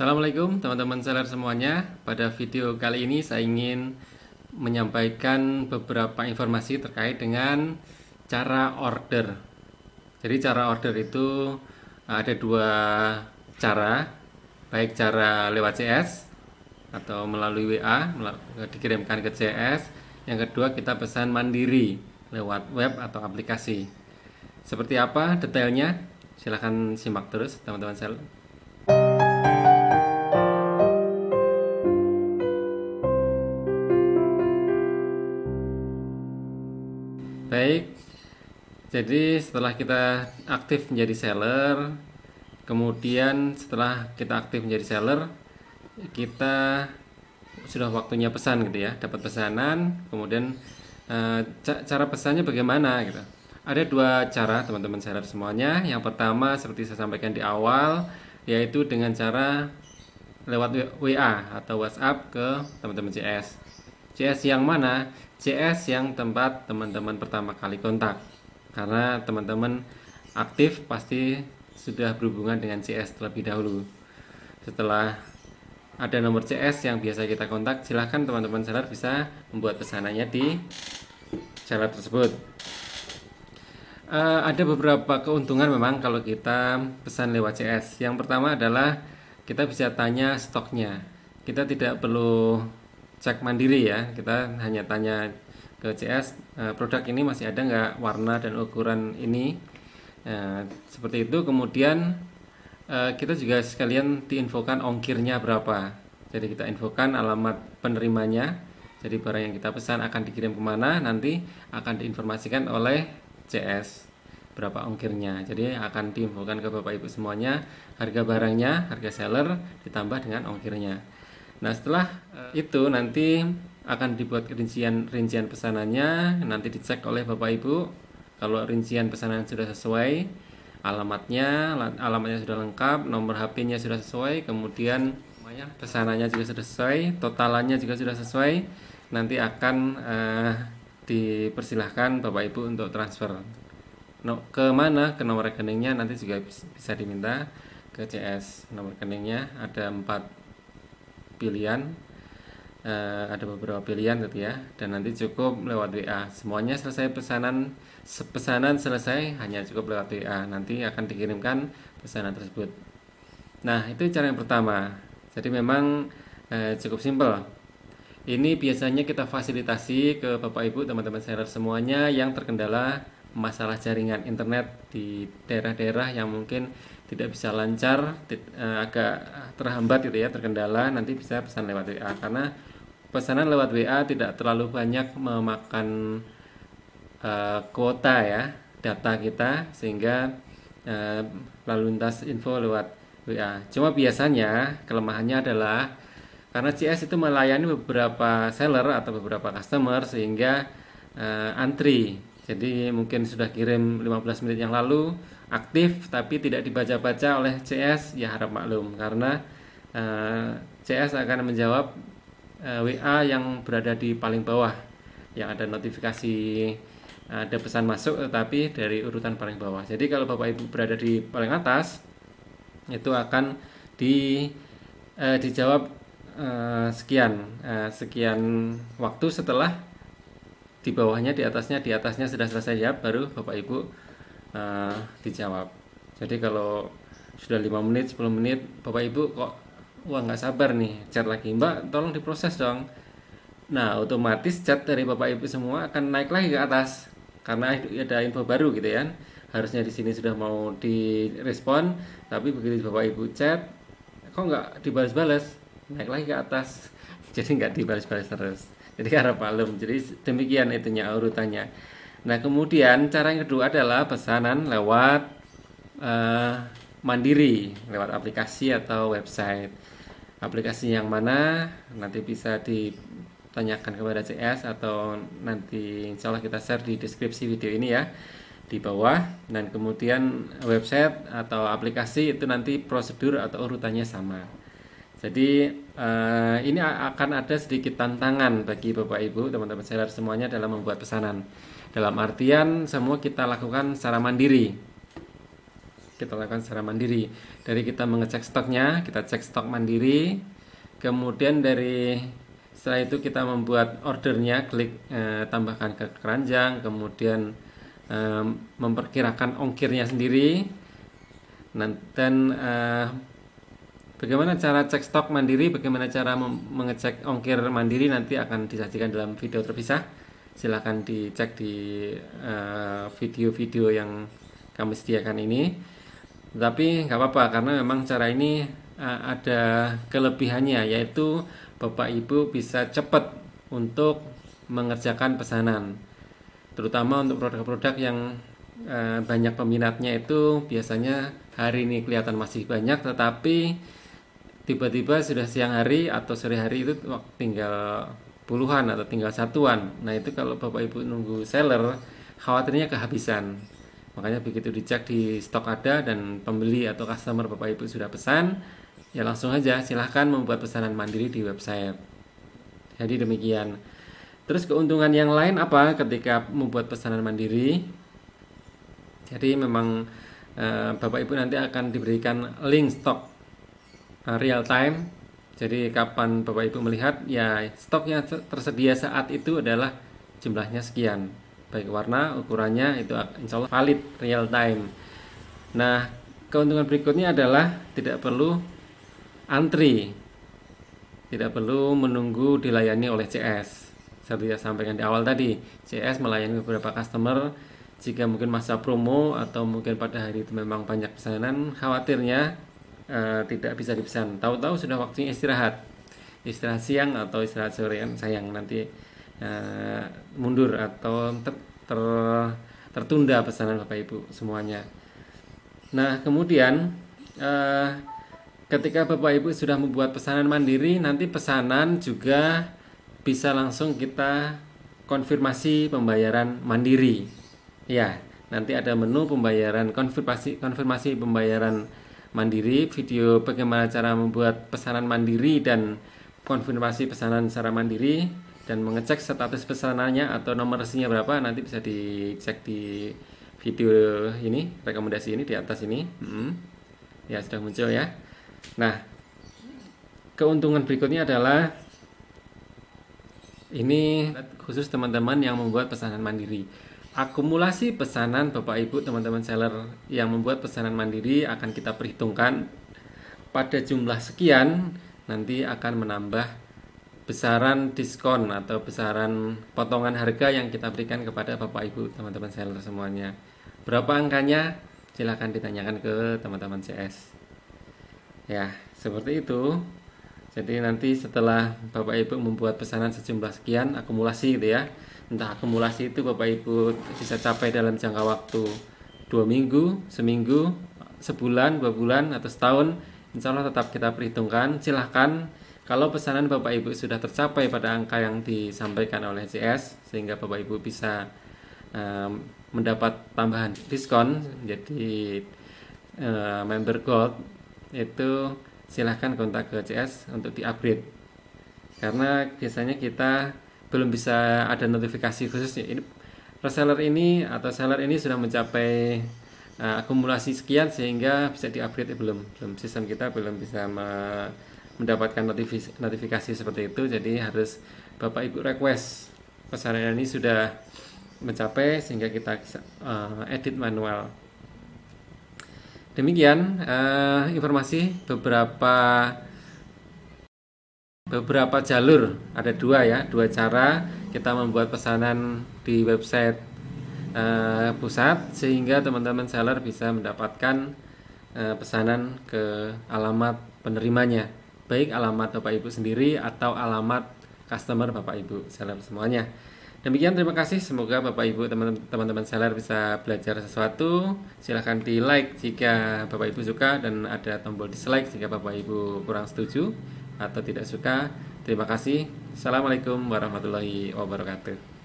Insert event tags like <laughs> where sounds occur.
Assalamualaikum teman-teman seller semuanya. Pada video kali ini saya ingin menyampaikan beberapa informasi terkait dengan cara order. Jadi cara order itu ada dua cara, baik cara lewat CS atau melalui WA dikirimkan ke CS. Yang kedua kita pesan mandiri lewat web atau aplikasi. Seperti apa detailnya? Silahkan simak terus teman-teman seller. Baik, jadi setelah kita aktif menjadi seller, kemudian setelah kita aktif menjadi seller, kita sudah waktunya pesan gitu ya, dapat pesanan, kemudian e, cara pesannya bagaimana gitu. Ada dua cara teman-teman seller semuanya. Yang pertama seperti saya sampaikan di awal, yaitu dengan cara lewat WA atau WhatsApp ke teman-teman CS. CS yang mana? CS yang tempat teman-teman pertama kali kontak. Karena teman-teman aktif pasti sudah berhubungan dengan CS terlebih dahulu. Setelah ada nomor CS yang biasa kita kontak silahkan teman-teman seller bisa membuat pesanannya di seller tersebut. Uh, ada beberapa keuntungan memang kalau kita pesan lewat CS yang pertama adalah kita bisa tanya stoknya. Kita tidak perlu cek mandiri ya. Kita hanya tanya ke CS eh, produk ini masih ada nggak? Warna dan ukuran ini. Eh, seperti itu. Kemudian eh, kita juga sekalian diinfokan ongkirnya berapa. Jadi kita infokan alamat penerimanya. Jadi barang yang kita pesan akan dikirim ke mana nanti akan diinformasikan oleh CS berapa ongkirnya. Jadi akan diinfokan ke bapak ibu semuanya. Harga barangnya harga seller ditambah dengan ongkirnya Nah setelah uh, itu nanti akan dibuat rincian rincian pesanannya. Nanti dicek oleh bapak ibu. Kalau rincian pesanan sudah sesuai alamatnya alamatnya sudah lengkap nomor HP-nya sudah sesuai kemudian pesanannya juga sudah sesuai totalannya juga sudah sesuai nanti akan uh, dipersilahkan bapak ibu untuk transfer. No, ke mana? Ke nomor rekeningnya nanti juga bisa diminta. Ke CS nomor rekeningnya ada empat pilihan uh, ada beberapa pilihan gitu ya. Dan nanti cukup lewat WA semuanya selesai pesanan pesanan selesai hanya cukup lewat WA nanti akan dikirimkan pesanan tersebut. Nah itu cara yang pertama. Jadi memang uh, cukup simpel. Ini biasanya kita fasilitasi ke Bapak Ibu teman-teman seller semuanya yang terkendala masalah jaringan internet di daerah-daerah yang mungkin tidak bisa lancar, eh, agak terhambat gitu ya, terkendala, nanti bisa pesan lewat WA karena pesanan lewat WA tidak terlalu banyak memakan uh, kuota ya, data kita sehingga uh, lalu lintas info lewat WA. Cuma biasanya kelemahannya adalah karena CS itu melayani beberapa seller atau beberapa customer sehingga uh, antri jadi mungkin sudah kirim 15 menit yang lalu aktif tapi tidak dibaca-baca oleh CS ya harap maklum. Karena uh, eh, CS akan menjawab uh, eh, WA yang berada di paling bawah. Yang ada notifikasi ada pesan masuk tetapi dari urutan paling bawah. Jadi kalau Bapak Ibu berada di paling atas itu akan di uh, dijawab uh, sekian. Uh, sekian waktu setelah di bawahnya di atasnya di atasnya sudah selesai. Jawab baru bapak ibu uh, dijawab. Jadi kalau sudah lima menit 10 menit bapak ibu kok wah nggak sabar nih chat lagi. Mbak tolong diproses dong. Nah otomatis chat dari bapak ibu semua akan naik lagi ke atas karena ada info baru gitu ya. Harusnya di sini sudah mau direspon tapi begitu bapak ibu chat kok nggak dibalas-balas? Naik lagi ke atas. <laughs> Jadi nggak dibalas-balas terus. Jadi <laughs> harap maklum. Jadi demikian itunya urutannya nah kemudian cara yang kedua adalah pesanan lewat uh, mandiri lewat aplikasi atau website. Aplikasi yang mana? Nanti bisa ditanyakan kepada CS atau nanti insya Allah kita share di deskripsi video ini ya di bawah. Dan kemudian website atau aplikasi itu nanti prosedur atau urutannya sama jadi uh, ini akan ada sedikit tantangan bagi Bapak Ibu, teman-teman seller semuanya dalam membuat pesanan. Dalam artian semua kita lakukan secara mandiri. kita lakukan secara mandiri. Dari kita mengecek stoknya, kita cek stok mandiri. Kemudian dari setelah itu kita membuat ordernya, klik eh, tambahkan ke keranjang, kemudian eh, memperkirakan ongkirnya sendiri. Dan eh, bagaimana cara cek stok mandiri, bagaimana cara mengecek ongkir mandiri? Nanti akan disajikan dalam video terpisah. Silahkan dicek di eh, video-video uh, yang kami sediakan ini. Tapi nggak apa-apa karena memang cara ini uh, ada kelebihannya yaitu Bapak Ibu bisa cepat untuk mengerjakan pesanan. Terutama untuk produk-produk yang uh, banyak peminatnya itu biasanya hari ini kelihatan masih banyak tetapi tiba-tiba sudah siang hari atau sore hari itu tinggal puluhan atau tinggal satuan nah itu kalau Bapak Ibu nunggu seller khawatirnya kehabisan Makanya begitu dicek di stok ada dan pembeli atau customer Bapak Ibu sudah pesan, ya langsung aja silahkan membuat pesanan mandiri di website. Jadi demikian. Terus keuntungan yang lain apa ketika membuat pesanan mandiri? Jadi memang eh, Bapak Ibu nanti akan diberikan link stok real time. Jadi kapan Bapak Ibu melihat ya stok yang tersedia saat itu adalah jumlahnya sekian. Baik warna ukurannya itu insya Allah valid real time. Nah keuntungan berikutnya adalah tidak perlu antri. Tidak perlu menunggu dilayani oleh CS seperti saya sampaikan di awal tadi CS melayani beberapa customer. Jika mungkin masa promo atau mungkin pada hari itu memang banyak pesanan khawatirnya uh, tidak bisa dipesan tahu-tahu sudah waktunya istirahat istirahat siang atau istirahat sore yang sayang nanti uh, mundur atau ter, ter, tertunda pesanan Bapak Ibu semuanya. Nah, kemudian uh, ketika Bapak Ibu sudah membuat pesanan mandiri, nanti pesanan juga bisa langsung kita konfirmasi pembayaran mandiri. Ya, nanti ada menu pembayaran konfirmasi konfirmasi pembayaran mandiri, video bagaimana cara membuat pesanan mandiri dan konfirmasi pesanan secara mandiri dan mengecek status pesanannya atau nomor resminya berapa nanti bisa dicek di video ini rekomendasi ini di atas ini. Hmm. ya sudah muncul ya. Nah keuntungan berikutnya adalah ini khusus teman-teman yang membuat pesanan mandiri akumulasi pesanan Bapak Ibu teman-teman seller yang membuat pesanan mandiri akan kita perhitungkan pada jumlah sekian nanti akan menambah besaran diskon atau besaran potongan harga yang kita berikan kepada Bapak Ibu teman-teman seller semuanya. Berapa angkanya? Silahkan ditanyakan ke teman-teman CS. Ya, seperti itu. Jadi nanti setelah Bapak Ibu membuat pesanan sejumlah sekian akumulasi gitu ya. Entah akumulasi itu Bapak Ibu bisa capai dalam jangka waktu dua minggu, seminggu, sebulan, dua bulan atau setahun, insya Allah tetap kita perhitungkan. Silahkan kalau pesanan Bapak Ibu sudah tercapai pada angka yang disampaikan oleh CS sehingga Bapak Ibu bisa um, mendapat tambahan diskon jadi uh, member gold itu silahkan kontak ke CS untuk di-upgrade. Karena biasanya kita belum bisa ada notifikasi khususnya ini reseller ini atau seller ini sudah mencapai uh, akumulasi sekian sehingga bisa di-upgrade. Belum belum. Sistem kita belum bisa mendapatkan notifikasi, notifikasi seperti itu. Jadi harus Bapak Ibu request. Pesanan ini sudah mencapai sehingga kita uh, edit manual demikian uh, informasi beberapa beberapa jalur ada dua ya dua cara kita membuat pesanan di website uh, pusat sehingga teman-teman seller bisa mendapatkan uh, pesanan ke alamat penerimanya baik alamat Bapak Ibu sendiri atau alamat customer Bapak Ibu seller semuanya. Demikian terima kasih semoga Bapak Ibu teman-teman seller bisa belajar sesuatu. Silahkan di like jika Bapak Ibu suka dan ada tombol dislike jika Bapak Ibu kurang setuju atau tidak suka. Terima kasih. Assalamualaikum warahmatullahi wabarakatuh.